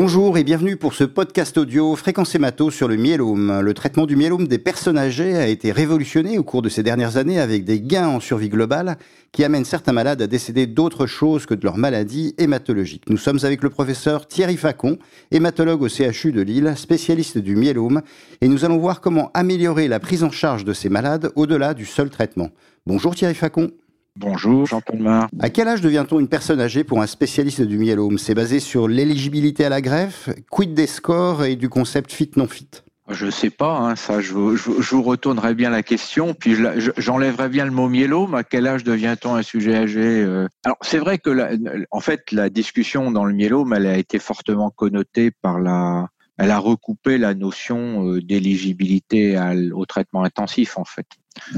Bonjour et bienvenue pour ce podcast audio Fréquence Hémato sur le myélome. Le traitement du myélome des personnes âgées a été révolutionné au cours de ces dernières années avec des gains en survie globale qui amènent certains malades à décéder d'autre chose que de leur maladie hématologique. Nous sommes avec le professeur Thierry Facon, hématologue au CHU de Lille, spécialiste du myélome, et nous allons voir comment améliorer la prise en charge de ces malades au-delà du seul traitement. Bonjour Thierry Facon. Bonjour Jean-Paul Mar. À quel âge devient-on une personne âgée pour un spécialiste du myélome? C'est basé sur l'éligibilité à la greffe, quid des scores et du concept fit-non-fit je ne sais pas, hein, ça, je, vous retournerai bien la question, puis j'enlèverai bien le mot myélome. À quel âge devient-on un sujet âgé euh? Alors, c'est vrai que, en fait, la discussion dans le myélome, elle a été fortement connotée par la, elle a recoupé la notion euh, d'éligibilité au traitement intensif, en fait.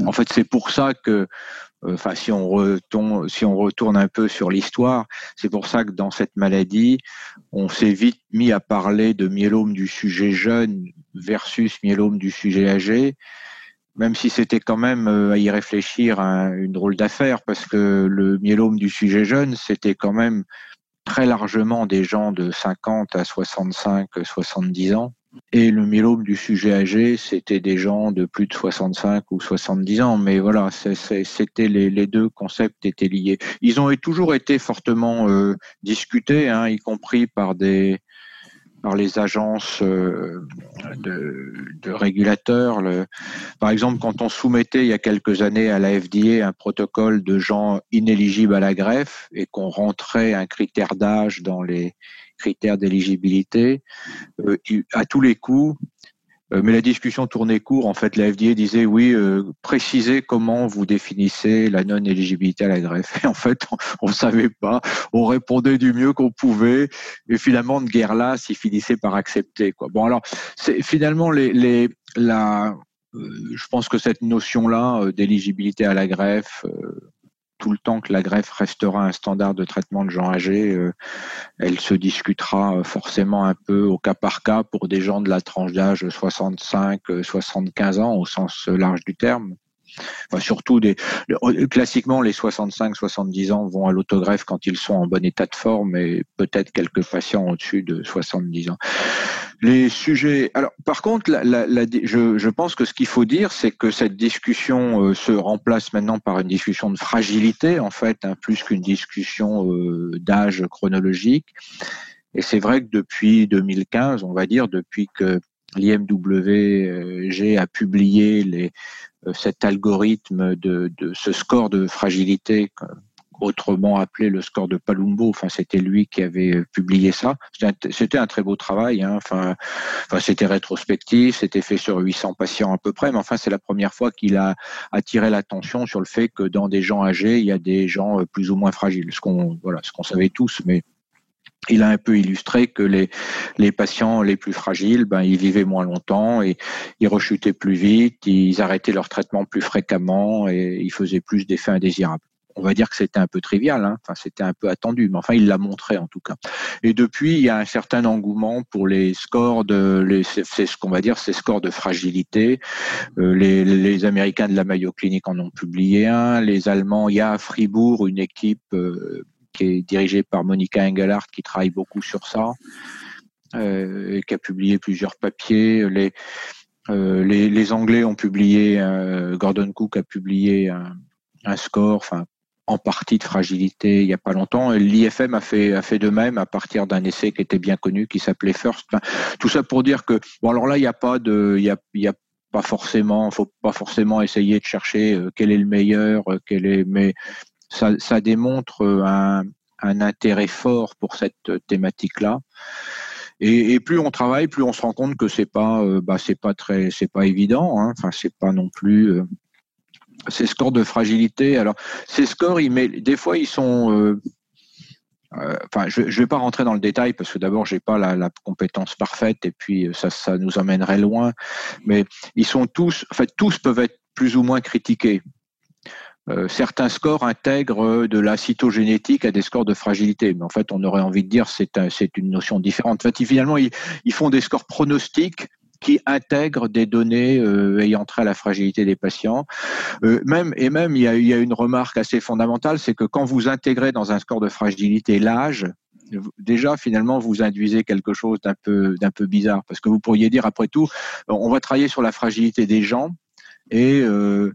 En fait, c'est pour ça que euh, enfin si on retourne, un peu sur l'histoire, c'est pour ça que dans cette maladie, on s'est vite mis à parler de myélome du sujet jeune versus myélome du sujet âgé, même si c'était quand même euh, à y réfléchir une drôle d'affaire parce que le myélome du sujet jeune, c'était quand même très largement des gens de 50 à 65, 70 ans. Et le myélome du sujet âgé, c'était des gens de plus de 65 ou 70 ans. Mais voilà, c'était les, deux concepts étaient liés. Ils ont toujours été fortement euh, discutés, hein, y compris par les agences euh, de, régulateurs. Par exemple, quand on soumettait il y a quelques années à la FDA un protocole de gens inéligibles à la greffe et qu'on rentrait un critère d'âge dans les critères d'éligibilité, euh, à tous les coups, euh, mais la discussion tournait court. En fait, la FDA disait oui, euh, précisez comment vous définissez la non-éligibilité à la greffe. Et en fait, on ne savait pas. On répondait du mieux qu'on pouvait. Et finalement, de guerre là, s'ils finissaient par accepter. Bon, alors, finalement je pense que cette notion-là d'éligibilité à la greffe, tout le temps que la greffe restera un standard de traitement de gens âgés, euh, elle se discutera euh, forcément un peu au cas par cas pour des gens de la tranche d'âge 65-75 ans au sens large du terme. Surtout des, classiquement les 65-70 ans vont à l'autogreffe quand ils sont en bon état de forme et peut-être quelques patients au-dessus de 70 ans. Les sujets. Alors, par contre, je, pense que ce qu'il faut dire, c'est que cette discussion euh, se remplace maintenant par une discussion de fragilité, en fait, hein, plus qu'une discussion euh, d'âge chronologique. Et c'est vrai que depuis 2015, on va dire, depuis que l'IMWG a publié euh, cet algorithme de, ce score de fragilité autrement appelé le score de Palumbo. Enfin, c'était lui qui avait euh, publié ça. C'était un, très beau travail. Hein. Enfin, c'était rétrospectif, c'était fait sur 800 patients à peu près. Mais enfin, c'est la première fois qu'il a attiré l'attention sur le fait que dans des gens âgés, il y a des gens euh, plus ou moins fragiles. Ce qu'on voilà, ce qu'on savait tous, mais il a un peu illustré que les, patients les plus fragiles, ben, ils vivaient moins longtemps et ils rechutaient plus vite, ils arrêtaient leur traitement plus fréquemment et ils faisaient plus d'effets indésirables on va dire que c'était un peu trivial, hein. enfin c'était un peu attendu, mais enfin il l'a montré en tout cas. Et depuis, il y a un certain engouement pour les scores de, c'est ce qu'on va dire, ces scores de fragilité. Euh, les, les, Américains de la Mayo Clinic en ont publié un, les Allemands, il y a à Fribourg une équipe euh, qui est dirigée par Monica Engelhardt qui travaille beaucoup sur ça, euh, et qui a publié plusieurs papiers. Les, les, les Anglais ont publié, Gordon Cook a publié un, score, enfin en partie de fragilité il n'y a pas longtemps. L'IFM a fait, a fait de même à partir d'un essai qui était bien connu, qui s'appelait First. tout ça pour dire que, bon, alors là, il n'y a pas de, il y a, y a pas forcément, faut pas forcément essayer de chercher euh, quel est le meilleur, euh, quel est, mais ça, démontre un, un intérêt fort pour cette thématique-là. Et, plus on travaille, plus on se rend compte que c'est pas, euh, bah, c'est pas très, c'est pas évident. Hein. Enfin, c'est pas non plus ces scores de fragilité. Alors, ces scores, des fois, ils sont. Euh, euh, enfin, je ne vais pas rentrer dans le détail parce que d'abord, j'ai pas la, compétence parfaite et puis ça, ça nous emmènerait loin. Mais ils sont tous, en fait, tous peuvent être plus ou moins critiqués. Euh, certains scores intègrent de la cytogénétique à des scores de fragilité, mais en fait, on aurait envie de dire c'est c'est une notion différente. En fait, finalement, ils, ils font des scores pronostiques qui intègre des données euh, ayant trait à la fragilité des patients. Euh, même et même il y, a, il y a une remarque assez fondamentale, c'est que quand vous intégrez dans un score de fragilité l'âge, déjà finalement vous induisez quelque chose d'un peu d'un peu bizarre parce que vous pourriez dire après tout, on va travailler sur la fragilité des gens et euh,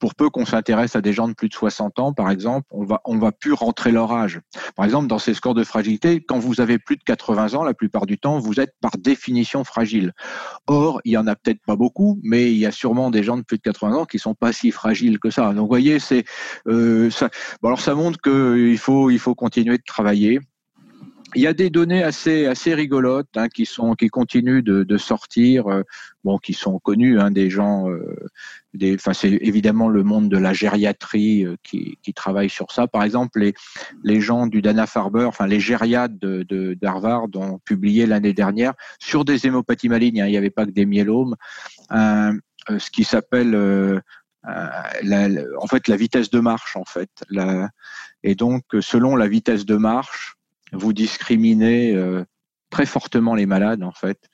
pour peu qu'on s'intéresse à des gens de plus de 60 ans, par exemple, on va, on va plus rentrer leur âge. Par exemple, dans ces scores de fragilité, quand vous avez plus de 80 ans, la plupart du temps, vous êtes par définition fragile. Or, il y en a peut-être pas beaucoup, mais il y a sûrement des gens de plus de 80 ans qui sont pas si fragiles que ça. Donc, vous voyez, c'est, euh, ça, bon, alors ça montre qu'il faut, il faut continuer de travailler. Il y a des données assez assez rigolotes hein, qui sont qui continuent de, de sortir, euh, bon, qui sont connues hein, des gens. Euh, des, enfin, c'est évidemment le monde de la gériatrie euh, qui, qui travaille sur ça. Par exemple, les les gens du Dana Farber, enfin les gériades de d'Harvard ont publié l'année dernière sur des hémopathies malignes. Hein, il n'y avait pas que des myélomes. ce qui s'appelle la, en fait la vitesse de marche en fait. La, et donc selon la vitesse de marche vous discriminez euh, très fortement les malades en fait,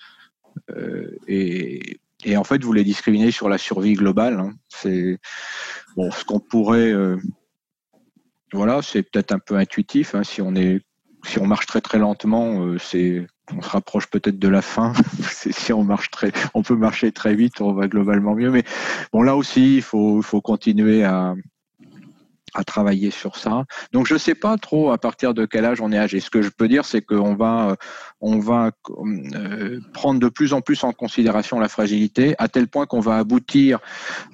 euh, et, en fait vous les discriminez sur la survie globale. Hein. C'est bon, ce qu'on pourrait, euh, voilà, c'est peut-être un peu intuitif. Hein, si on est, si on marche très très lentement, c'est on se rapproche peut-être de la fin. si on marche très, on peut marcher très vite, on va globalement mieux. Mais bon, là aussi, il faut, faut continuer à, à travailler sur ça. Donc je ne sais pas trop à partir de quel âge on est âgé. Ce que je peux dire, c'est qu'on va, on va euh, prendre de plus en plus en considération la fragilité, à tel point qu'on va aboutir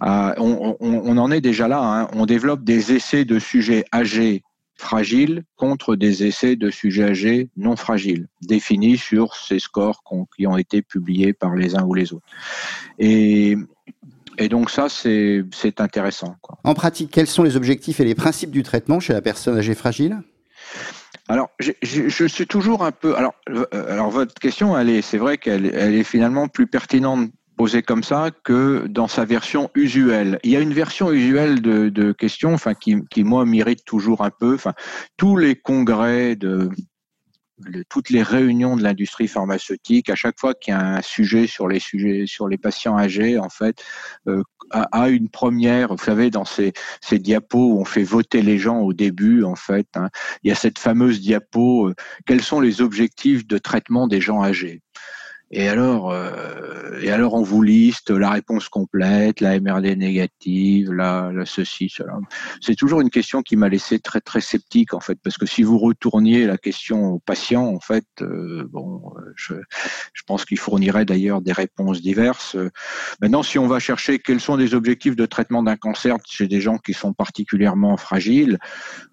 à, on, on, en est déjà là. Hein. on développe des essais de sujets âgés fragiles contre des essais de sujets âgés non fragiles, définis sur ces scores qui ont été publiés par les uns ou les autres. Et et donc ça, c'est intéressant. En pratique, quels sont les objectifs et les principes du traitement chez la personne âgée fragile? Alors, je, suis toujours un peu. Alors, euh, alors votre question, elle est, c'est vrai qu'elle elle est finalement plus pertinente posée comme ça que dans sa version usuelle. Il y a une version usuelle de, de questions, enfin, qui, qui moi m'irrite toujours un peu. Enfin, tous les congrès de toutes les réunions de l'industrie pharmaceutique, à chaque fois qu'il y a un sujet sur les sujets, sur les patients âgés, en fait, euh, a, une première, vous savez, dans ces, diapos où on fait voter les gens au début, en fait, hein, il y a cette fameuse diapo, euh, quels sont les objectifs de traitement des gens âgés? Et alors, euh, et alors on vous liste la réponse complète, la MRD négative, la, la ceci, cela. C'est toujours une question qui m'a laissé très très sceptique en fait, parce que si vous retourniez la question au patient, en fait, euh, bon, je, je pense qu'il fournirait d'ailleurs des réponses diverses. Maintenant, si on va chercher quels sont les objectifs de traitement d'un cancer chez des gens qui sont particulièrement fragiles,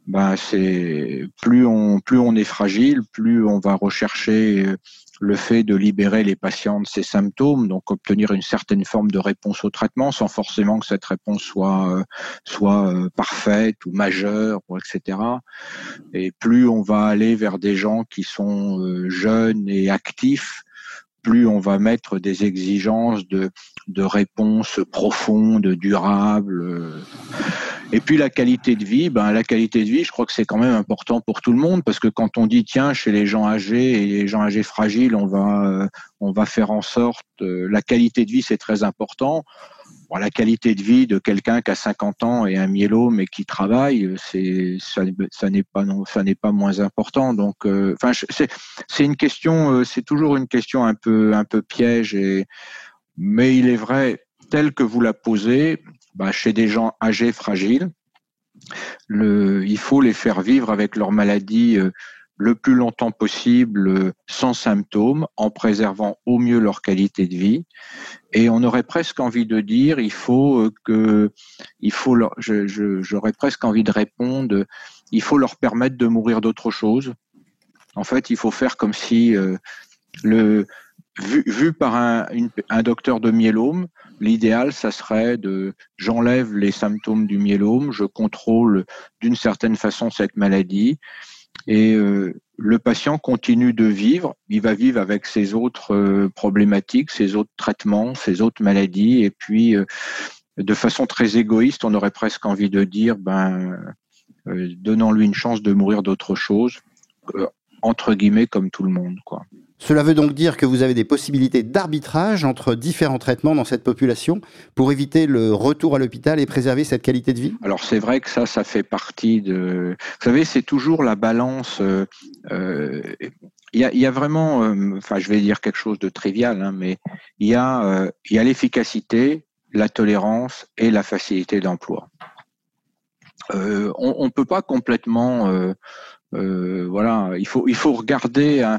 ben c'est plus on plus on est fragile, plus on va rechercher le fait de libérer les patients de ces symptômes, donc obtenir une certaine forme de réponse au traitement sans forcément que cette réponse soit euh, soit euh, parfaite ou majeure, etc. Et plus on va aller vers des gens qui sont euh, jeunes et actifs, plus on va mettre des exigences de, de réponses profondes, durables. Et puis la qualité de vie, ben la qualité de vie, je crois que c'est quand même important pour tout le monde parce que quand on dit tiens chez les gens âgés et les gens âgés fragiles, on va euh, on va faire en sorte euh, la qualité de vie c'est très important. Bon, la qualité de vie de quelqu'un qui a 50 ans et un myélome et qui travaille, c'est ça, n'est pas non, ça n'est pas moins important. Donc, euh, enfin, c'est c'est une question, c'est toujours une question un peu un peu piège et mais il est vrai tel que vous la posez, bah, chez des gens âgés, fragiles. Le, il faut les faire vivre avec leur maladie euh, le plus longtemps possible euh, sans symptômes, en préservant au mieux leur qualité de vie. Et on aurait presque envie de dire, il faut euh, que, il faut, j'aurais presque envie de répondre, il faut leur permettre de mourir d'autre chose. En fait, il faut faire comme si le, vu, vu par un, un docteur de myélome, L'idéal, ça serait de j'enlève les symptômes du myélome, je contrôle d'une certaine façon cette maladie et euh, le patient continue de vivre. Il va vivre avec ses autres euh, problématiques, ses autres traitements, ses autres maladies et puis euh, de façon très égoïste, on aurait presque envie de dire ben donnons-lui une chance de mourir d'autre chose entre guillemets comme tout le monde quoi. Cela veut donc dire que vous avez des possibilités d'arbitrage entre différents traitements dans cette population pour éviter le retour à l'hôpital et préserver cette qualité de vie? Alors c'est vrai que ça, ça fait partie de... Vous savez, c'est toujours la balance. Euh, euh, il y, a, vraiment, euh, enfin je vais dire quelque chose de trivial, hein, mais il y a, il y a l'efficacité, la tolérance et la facilité d'emploi. on ne peut pas complètement... voilà, il faut, il faut regarder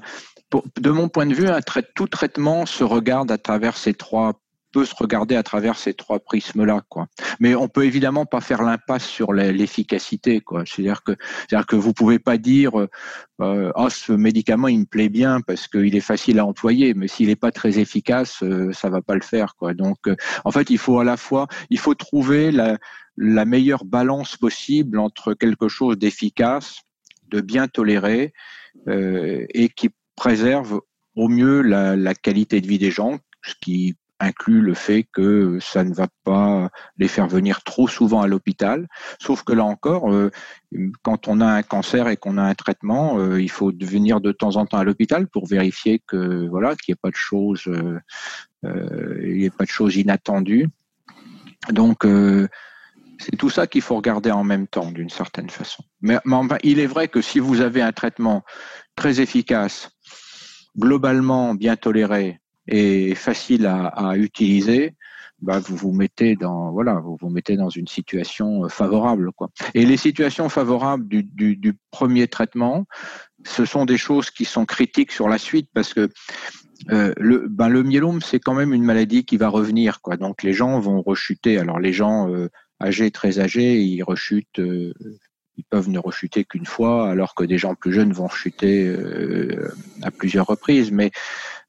de mon point de vue, un tout traitement se regarde à travers ces trois peut se regarder à travers ces trois prismes-là, quoi. Mais on peut évidemment pas faire l'impasse sur l'efficacité, quoi. C'est-à-dire que, c'est-à-dire que vous pouvez pas dire, euh, oh, ce médicament il me plaît bien parce qu'il est facile à employer, mais s'il n'est pas très efficace, euh, ça va pas le faire, quoi. Donc, euh, en fait, il faut à la fois, il faut trouver la, la meilleure balance possible entre quelque chose d'efficace, de bien toléré euh, et qui préserve au mieux la, qualité de vie des gens, ce qui inclut le fait que ça ne va pas les faire venir trop souvent à l'hôpital. Sauf que là encore, euh, quand on a un cancer et qu'on a un traitement, euh, il faut venir de temps en temps à l'hôpital pour vérifier que voilà qu'il n'y ait pas de ait pas de choses inattendues. Donc c'est tout ça qu'il faut regarder en même temps, d'une certaine façon. Mais, il est vrai que si vous avez un traitement très efficace, globalement bien toléré et facile à, utiliser, bah, vous vous mettez dans voilà, vous vous mettez dans une situation euh, favorable quoi. Et les situations favorables du, premier traitement, ce sont des choses qui sont critiques sur la suite parce que euh, le, ben, le myélome, c'est quand même une maladie qui va revenir, quoi. Donc les gens vont rechuter. Alors les gens euh, âgés, très âgés, ils rechutent ils peuvent ne rechuter qu'une fois, alors que des gens plus jeunes vont chuter euh, à plusieurs reprises. Mais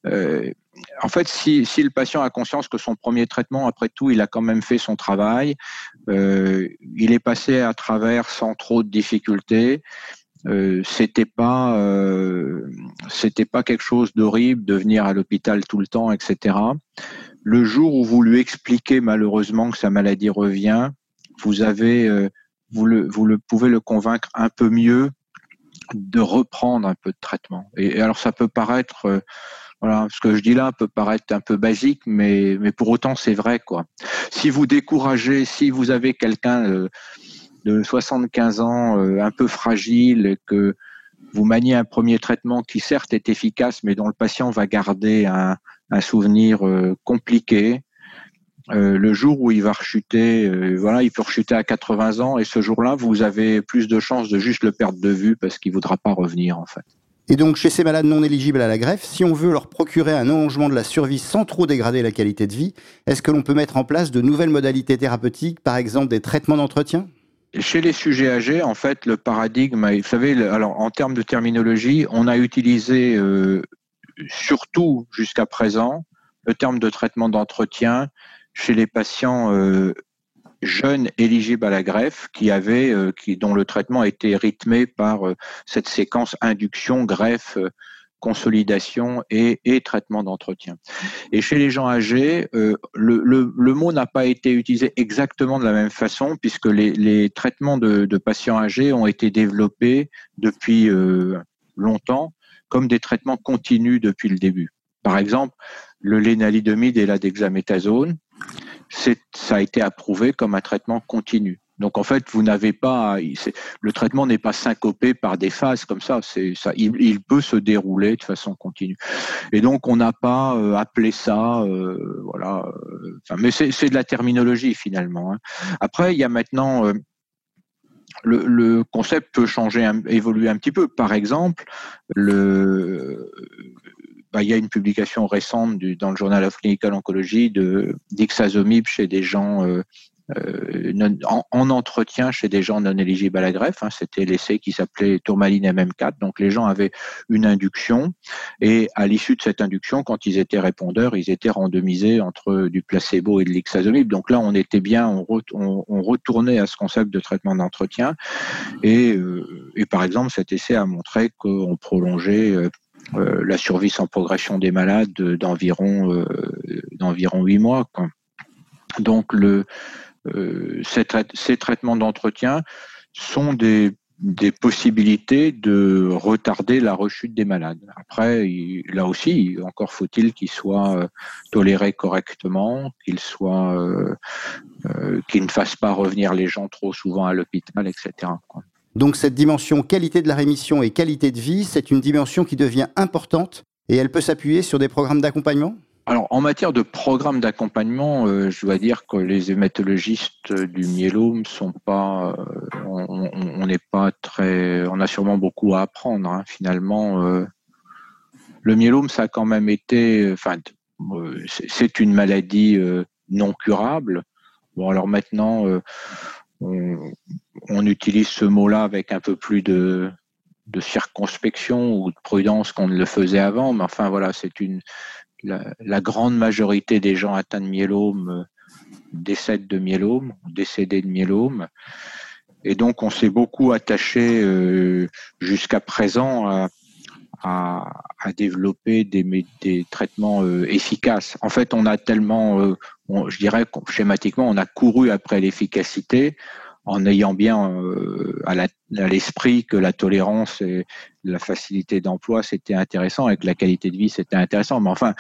euh, en fait, si, le patient a conscience que son premier traitement, après tout, il a quand même fait son travail, euh, il est passé à travers sans trop de difficultés. c'était pas c'était pas quelque chose d'horrible de venir à l'hôpital tout le temps, etc. Le jour où vous lui expliquez malheureusement que sa maladie revient, vous avez vous le, vous le pouvez le convaincre un peu mieux de reprendre un peu de traitement. Et, alors ça peut paraître, euh, voilà, ce que je dis là peut paraître un peu basique, mais, mais pour autant c'est vrai quoi. Si vous découragez, si vous avez quelqu'un euh, de 75 ans, euh, un peu fragile, que vous maniez un premier traitement qui certes est efficace, mais dont le patient va garder un, un souvenir compliqué, euh, le jour où il va rechuter, euh, voilà, il peut rechuter à 80 ans et ce jour-là, vous avez plus de chances de juste le perdre de vue parce qu'il ne voudra pas revenir en fait. Et donc, chez ces malades non éligibles à la greffe, si on veut leur procurer un allongement de la survie sans trop dégrader la qualité de vie, est-ce que l'on peut mettre en place de nouvelles modalités thérapeutiques, par exemple des traitements d'entretien? Chez les sujets âgés, en fait, le paradigme, vous savez, alors en termes de terminologie, on a utilisé euh, surtout jusqu'à présent le terme de traitement d'entretien chez les patients euh, jeunes éligibles à la greffe qui avaient, euh, qui, dont le traitement a été rythmé par euh, cette séquence induction, greffe, consolidation et, traitement d'entretien. Et chez les gens âgés, le, mot n'a pas été utilisé exactement de la même façon puisque les, traitements de, patients âgés ont été développés depuis longtemps comme des traitements continus depuis le début. Par exemple, le lénalidomide et la dexaméthasone, ça a été approuvé comme un traitement continu. Donc en fait, vous n'avez pas, le traitement n'est pas syncopé par des phases comme ça. Ça, il, peut se dérouler de façon continue. Et donc on n'a pas euh, appelé ça, euh, voilà. Euh, mais c'est de la terminologie finalement. Hein. Après, il y a maintenant le, le, concept peut changer, évoluer un petit peu. Par exemple, le, bah, il y a une publication récente du, dans le Journal of Clinical Oncology de d'ixazomib chez des gens euh, euh en, entretien chez des gens non éligibles à la greffe. Hein, C'était l'essai qui s'appelait tourmaline MM4. Donc les gens avaient une induction et à l'issue de cette induction, quand ils étaient répondeurs, ils étaient randomisés entre du placebo et de l'ixazomib. Donc là, on était bien, on, on, retournait à ce concept de traitement d'entretien. Et, euh, et par exemple, cet essai a montré qu'on prolongeait euh, euh, la survie sans progression des malades d'environ euh, d'environ huit mois. Donc euh, ces, traitements d'entretien sont des possibilités de retarder la rechute des malades. Après, là aussi, encore faut-il qu'ils soient euh, tolérés correctement, qu'ils soient, euh, euh, qu'ils ne fassent pas revenir les gens trop souvent à l'hôpital, etc. Donc cette dimension qualité de la rémission et qualité de vie, c'est une dimension qui devient importante et elle peut s'appuyer sur des programmes d'accompagnement? Alors, en matière de programme d'accompagnement, euh, je dois dire que les hématologistes du myélome sont pas, euh, on n'est pas très, on a sûrement beaucoup à apprendre. Hein. Finalement, euh, le myélome, ça a quand même été, enfin, c'est une maladie non curable. Bon, alors maintenant, on, utilise ce mot-là avec un peu plus de, de circonspection ou de prudence qu'on ne le faisait avant, mais enfin voilà, c'est une la, grande majorité des gens atteints de myélome euh, décèdent de myélome, décédés de myélome. Et donc, on s'est beaucoup attaché euh, jusqu'à présent à, développer des, traitements euh, efficaces. En fait, on a tellement, je dirais schématiquement, on a couru après l'efficacité en ayant bien euh, à l'esprit que la tolérance et la facilité d'emploi c'était intéressant et que la qualité de vie c'était intéressant. Mais enfin,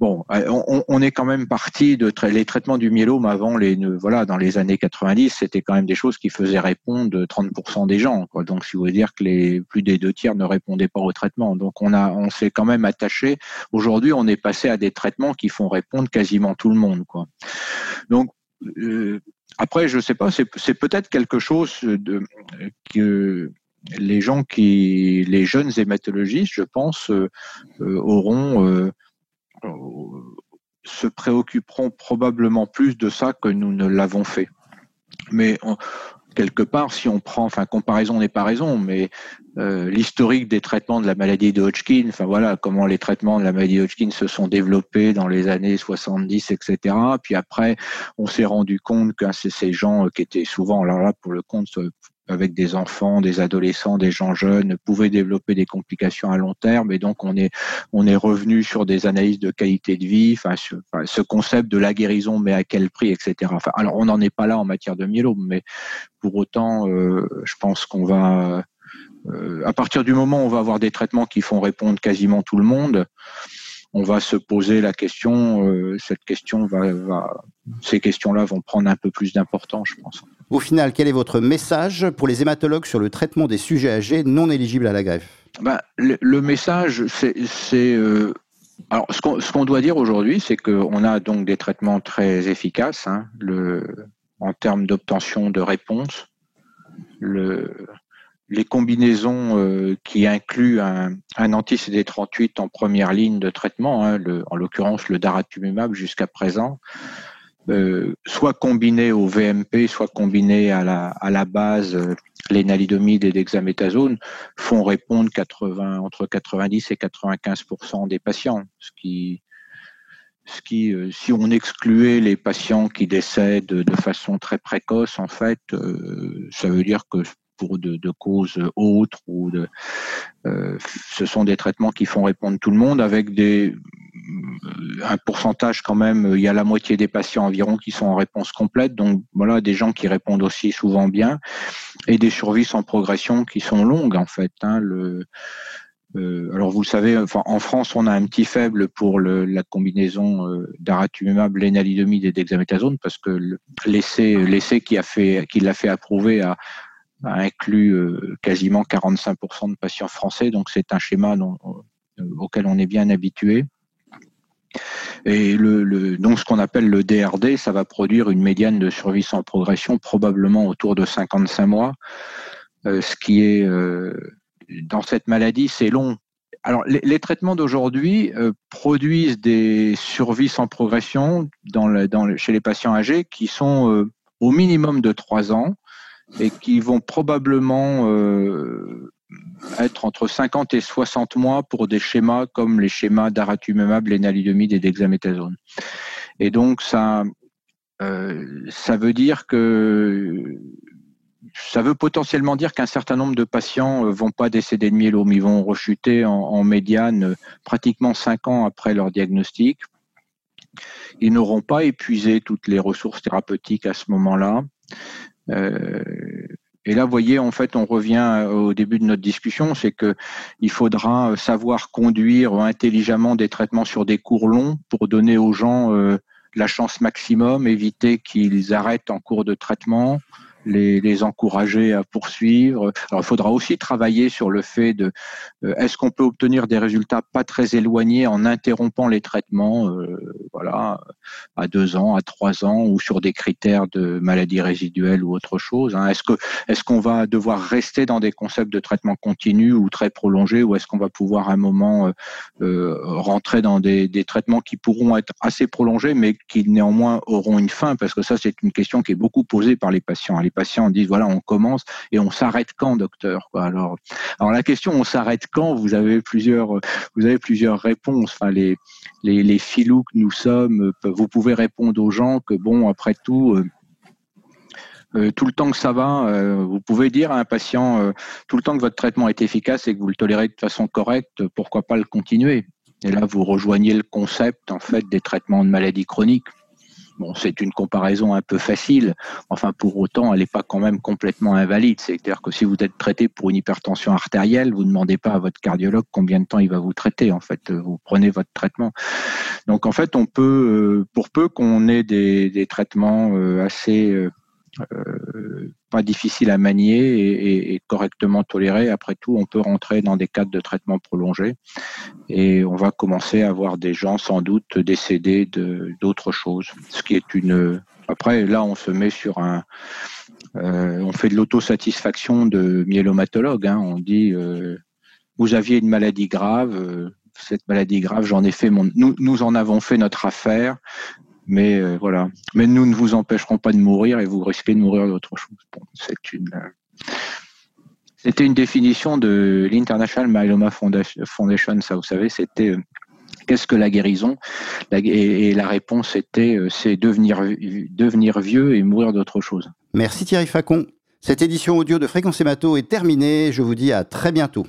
bon, euh, on, est quand même parti de les traitements du myélome avant les voilà dans les années 90, c'était quand même des choses qui faisaient répondre 30% des gens. Quoi. Donc, si vous voulez dire que les plus des deux tiers ne répondaient pas au traitement, donc on a on s'est quand même attaché. Aujourd'hui, on est passé à des traitements qui font répondre quasiment tout le monde. Quoi. Donc euh, après, je ne sais pas, c'est peut-être quelque chose que les gens qui, les jeunes hématologistes, je pense, euh, euh, auront, euh, se préoccuperont probablement plus de ça que nous ne l'avons fait. Mais quelque part, si on prend, enfin, comparaison n'est pas raison, mais euh, l'historique des traitements de la maladie de Hodgkin, enfin voilà, comment les traitements de la maladie de Hodgkin se sont développés dans les années 70, etc. Puis après, on s'est rendu compte que c'est ces gens qui étaient souvent, alors là, pour le compte, avec des enfants, des adolescents, des gens jeunes, pouvaient développer des complications à long terme. Et donc, on est, on est revenu sur des analyses de qualité de vie, enfin, ce, concept de la guérison, mais à quel prix, etc. Enfin, alors, on n'en est pas là en matière de myélome, mais pour autant, euh, je pense qu'on va, euh, à partir du moment où on va avoir des traitements qui font répondre quasiment tout le monde, on va se poser la question, euh, cette question va, va ces questions-là vont prendre un peu plus d'importance, je pense. Au final, quel est votre message pour les hématologues sur le traitement des sujets âgés non éligibles à la greffe? Ben, le, message, c'est euh, alors ce qu'on doit dire aujourd'hui, c'est qu'on a donc des traitements très efficaces hein, en termes d'obtention de réponse. Le, les combinaisons euh, qui incluent un, un anti-CD38 en première ligne de traitement, hein, en l'occurrence le daratumumab jusqu'à présent, euh, soit combiné au VMP, soit combiné à la, à la base euh, l'énalidomide et dexaméthasone, font répondre 80, entre 90 et 95% des patients, ce qui ce qui, euh, si on excluait les patients qui décèdent de façon très précoce, en fait, ça veut dire que de, causes autres ou de, euh, ce sont des traitements qui font répondre tout le monde avec des euh, un pourcentage quand même, il y a la moitié des patients environ qui sont en réponse complète, donc voilà des gens qui répondent aussi souvent bien et des survies sans progression qui sont longues en fait. Hein, euh, alors vous le savez, en France, on a un petit faible pour la combinaison euh, d'aratumumab, lénalidomide et dexaméthasone parce que l'essai qui a fait qui l'a fait approuver a, a inclus euh, quasiment 45% de patients français, donc c'est un schéma euh, auquel on est bien habitué. Et donc ce qu'on appelle le DRD, ça va produire une médiane de survie sans progression probablement autour de 55 mois, euh, ce qui est dans cette maladie, c'est long. Alors les, traitements d'aujourd'hui produisent des survies sans progression chez les patients âgés qui sont au minimum de 3 ans et qui vont probablement euh, être entre 50 et 60 mois pour des schémas comme les schémas d'aratumumab, lénalidomide et d'hexaméthasone. Et donc ça, euh, ça veut dire que ça veut potentiellement dire qu'un certain nombre de patients euh, vont pas décéder de myélome, ils vont rechuter en, en médiane pratiquement 5 ans après leur diagnostic. Ils n'auront pas épuisé toutes les ressources thérapeutiques à ce moment-là. Euh, Et là, vous voyez, en fait, on revient au début de notre discussion, c'est que il faudra savoir conduire intelligemment des traitements sur des cours longs pour donner aux gens la chance maximum, éviter qu'ils arrêtent en cours de traitement, les, encourager à poursuivre. Alors, il faudra aussi travailler sur le fait de euh, est-ce qu'on peut obtenir des résultats pas très éloignés en interrompant les traitements, euh, voilà, à deux ans, à trois ans, ou sur des critères de maladie résiduelle ou autre chose. Hein. Est-ce que est-ce qu'on va devoir rester dans des concepts de traitement continu ou très prolongé, ou est-ce qu'on va pouvoir à un moment euh, rentrer dans des, des traitements qui pourront être assez prolongés, mais qui néanmoins auront une fin, parce que ça c'est une question qui est beaucoup posée par les patients patients disent voilà, on commence et on s'arrête quand, docteur Alors, alors la question on s'arrête quand? Vous avez plusieurs, vous avez plusieurs réponses. Les, filous que nous sommes, vous pouvez répondre aux gens que bon, après tout. Euh, euh, tout le temps que ça va, euh, vous pouvez dire à un patient, tout le temps que votre traitement est efficace et que vous le tolérez de façon correcte, pourquoi pas le continuer? Et là, vous rejoignez le concept en fait des traitements de maladies chroniques. Bon, c'est une comparaison un peu facile. Enfin, pour autant, elle n'est pas quand même complètement invalide. C'est-à-dire que si vous êtes traité pour une hypertension artérielle, vous ne demandez pas à votre cardiologue combien de temps il va vous traiter. En fait, vous prenez votre traitement. Donc, en fait, on peut, euh, pour peu qu'on ait des, des traitements euh, assez euh, euh, pas difficile à manier et, correctement toléré. Après tout, on peut rentrer dans des cadres de traitement prolongé et on va commencer à voir des gens sans doute décédés d'autres choses. Ce qui est une. Après, là, on se met sur un. Euh, on fait de l'autosatisfaction de myélomatologue. Hein. On dit euh, vous aviez une maladie grave. Euh, cette maladie grave, j'en ai fait mon. Nous, nous en avons fait notre affaire. Mais euh, voilà. Mais nous ne vous empêcherons pas de mourir et vous risquez de mourir d'autre chose. Euh, c'était une définition de l'International Myeloma Foundation, ça vous savez, c'était euh, qu'est-ce que la guérison? Et, la réponse était c'est devenir, devenir vieux et mourir d'autre chose. Merci Thierry Facon. Cette édition audio de Fréquence Hémato est terminée. Je vous dis à très bientôt.